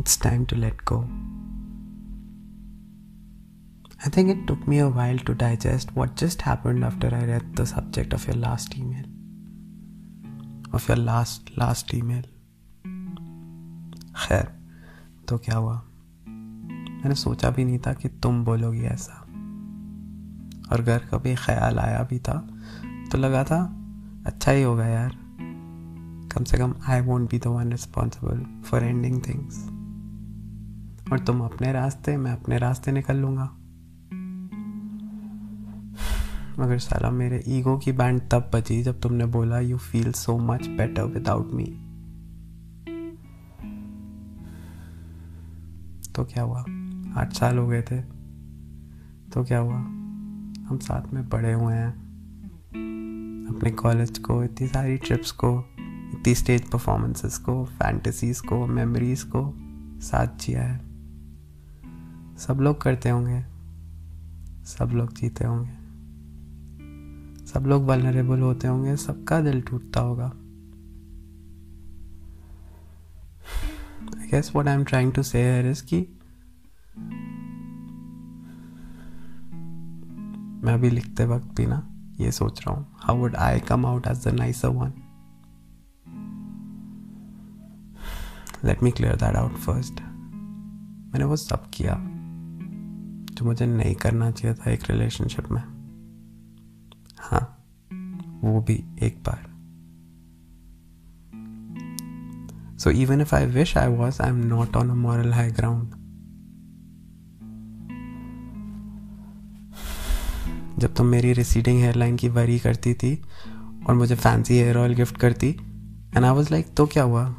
It's time to let go. I think it took me a while to digest what just happened after I read the subject of your last email. Of your last, last email. خیر تو کیا ہوا میں نے سوچا بھی نہیں تھا کہ تم بولو گی ایسا اور گھر کا بھی خیال آیا بھی تھا تو لگا تھا اچھا ہی ہوگا یار کم سے کم I won't be the one responsible for ending things اور تم اپنے راستے، میں اپنے راستے نکل لوں گا۔ مگر سالا میرے ایگو کی بینڈ تب بچی جب تم نے بولا you feel so much better without me می تو کیا ہوا؟ آٹھ سال ہو گئے تھے۔ تو کیا ہوا؟ ہم ساتھ میں پڑھے ہوئے ہیں۔ اپنے کالج کو، اتنی ساری ٹرپس کو، اتنی اسٹیج پرفارمنسز کو فینٹسیز کو میموریز کو ساتھ جیا ہے۔ سب لوگ کرتے ہوں گے۔ سب لوگ جیتے ہوں گے۔ سب لوگ ولنریبل ہوتے ہوں گے۔ سب کا دل ٹوٹتا ہوگا۔ Guess what I am trying to say is کی میں ابھی لکھتے وقت بھی نا یہ سوچ رہا ہوں۔ How would I come out as the nice one let me clear that out first میں نے وہ سب کیا۔ جو مجھے نہیں کرنا چاہیے تھا ایک ریلیشن شپ میں۔ ہاں وہ بھی ایک بار۔ So even if I wish I was I am not on a moral high ground جب تم میری ریسیڈنگ ہیئر لائن کی وری کرتی تھی اور مجھے فینسی ہیئر آئل گفٹ کرتی اینڈ آئی واز لائک تو کیا ہوا؟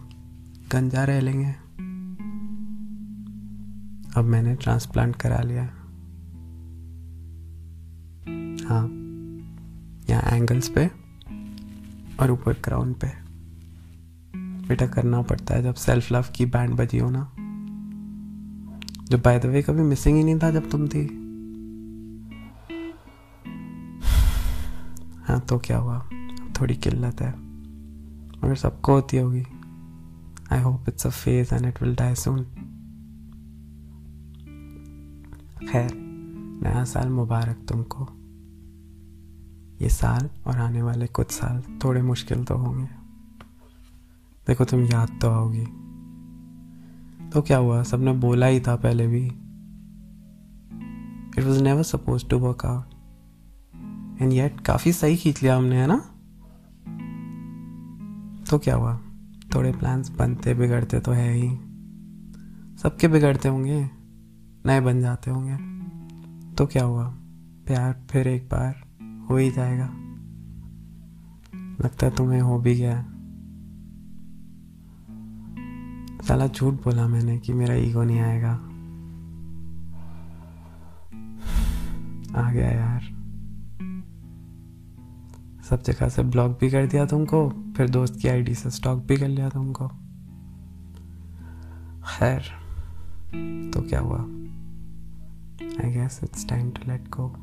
گنجا رہ لیں گے۔ اب میں نے ٹرانسپلانٹ کرا لیا۔ یہاں اینگلس پہ اور اوپر کراؤن پہ بیٹا کرنا پڑتا ہے جب سیلف لو کی بینڈ بجی ہو جو بائی دا وے کبھی مسنگ ہی نہیں تھا جب تم تھی ہاں تو کیا ہوا تھوڑی قلت ہے مگر سب کو ہوتی ہوگی I hope it's a phase and it will die soon خیر نیا سال مبارک تم کو یہ سال اور آنے والے کچھ سال تھوڑے مشکل تو ہوں گے۔ دیکھو تم یاد تو آؤ گی۔ تو کیا ہوا؟ سب نے بولا ہی تھا پہلے بھی۔ It was never suppose to work out and yet کافی صحیح کھینچ لیا ہم نے، ہے نا؟ تو کیا ہوا؟ تھوڑے پلانس بنتے بگڑتے تو ہے ہی۔ سب کے بگڑتے ہوں گے، نئے بن جاتے ہوں گے۔ تو کیا ہوا؟ پیار پھر ایک بار۔ ہو ہی جائے گا۔ لگتا ہے تمہیں ہو بھی گیا۔ ہے سالا جھوٹ بولا میں نے کہ میرا ایگو نہیں آئے گا۔ آ گیا یار۔ سب جگہ سے بلاک بھی کر دیا تم کو، پھر دوست کی آئی ڈی سے اسٹاک بھی کر لیا تم کو۔ خیر، تو کیا ہوا؟ I guess it's time to let go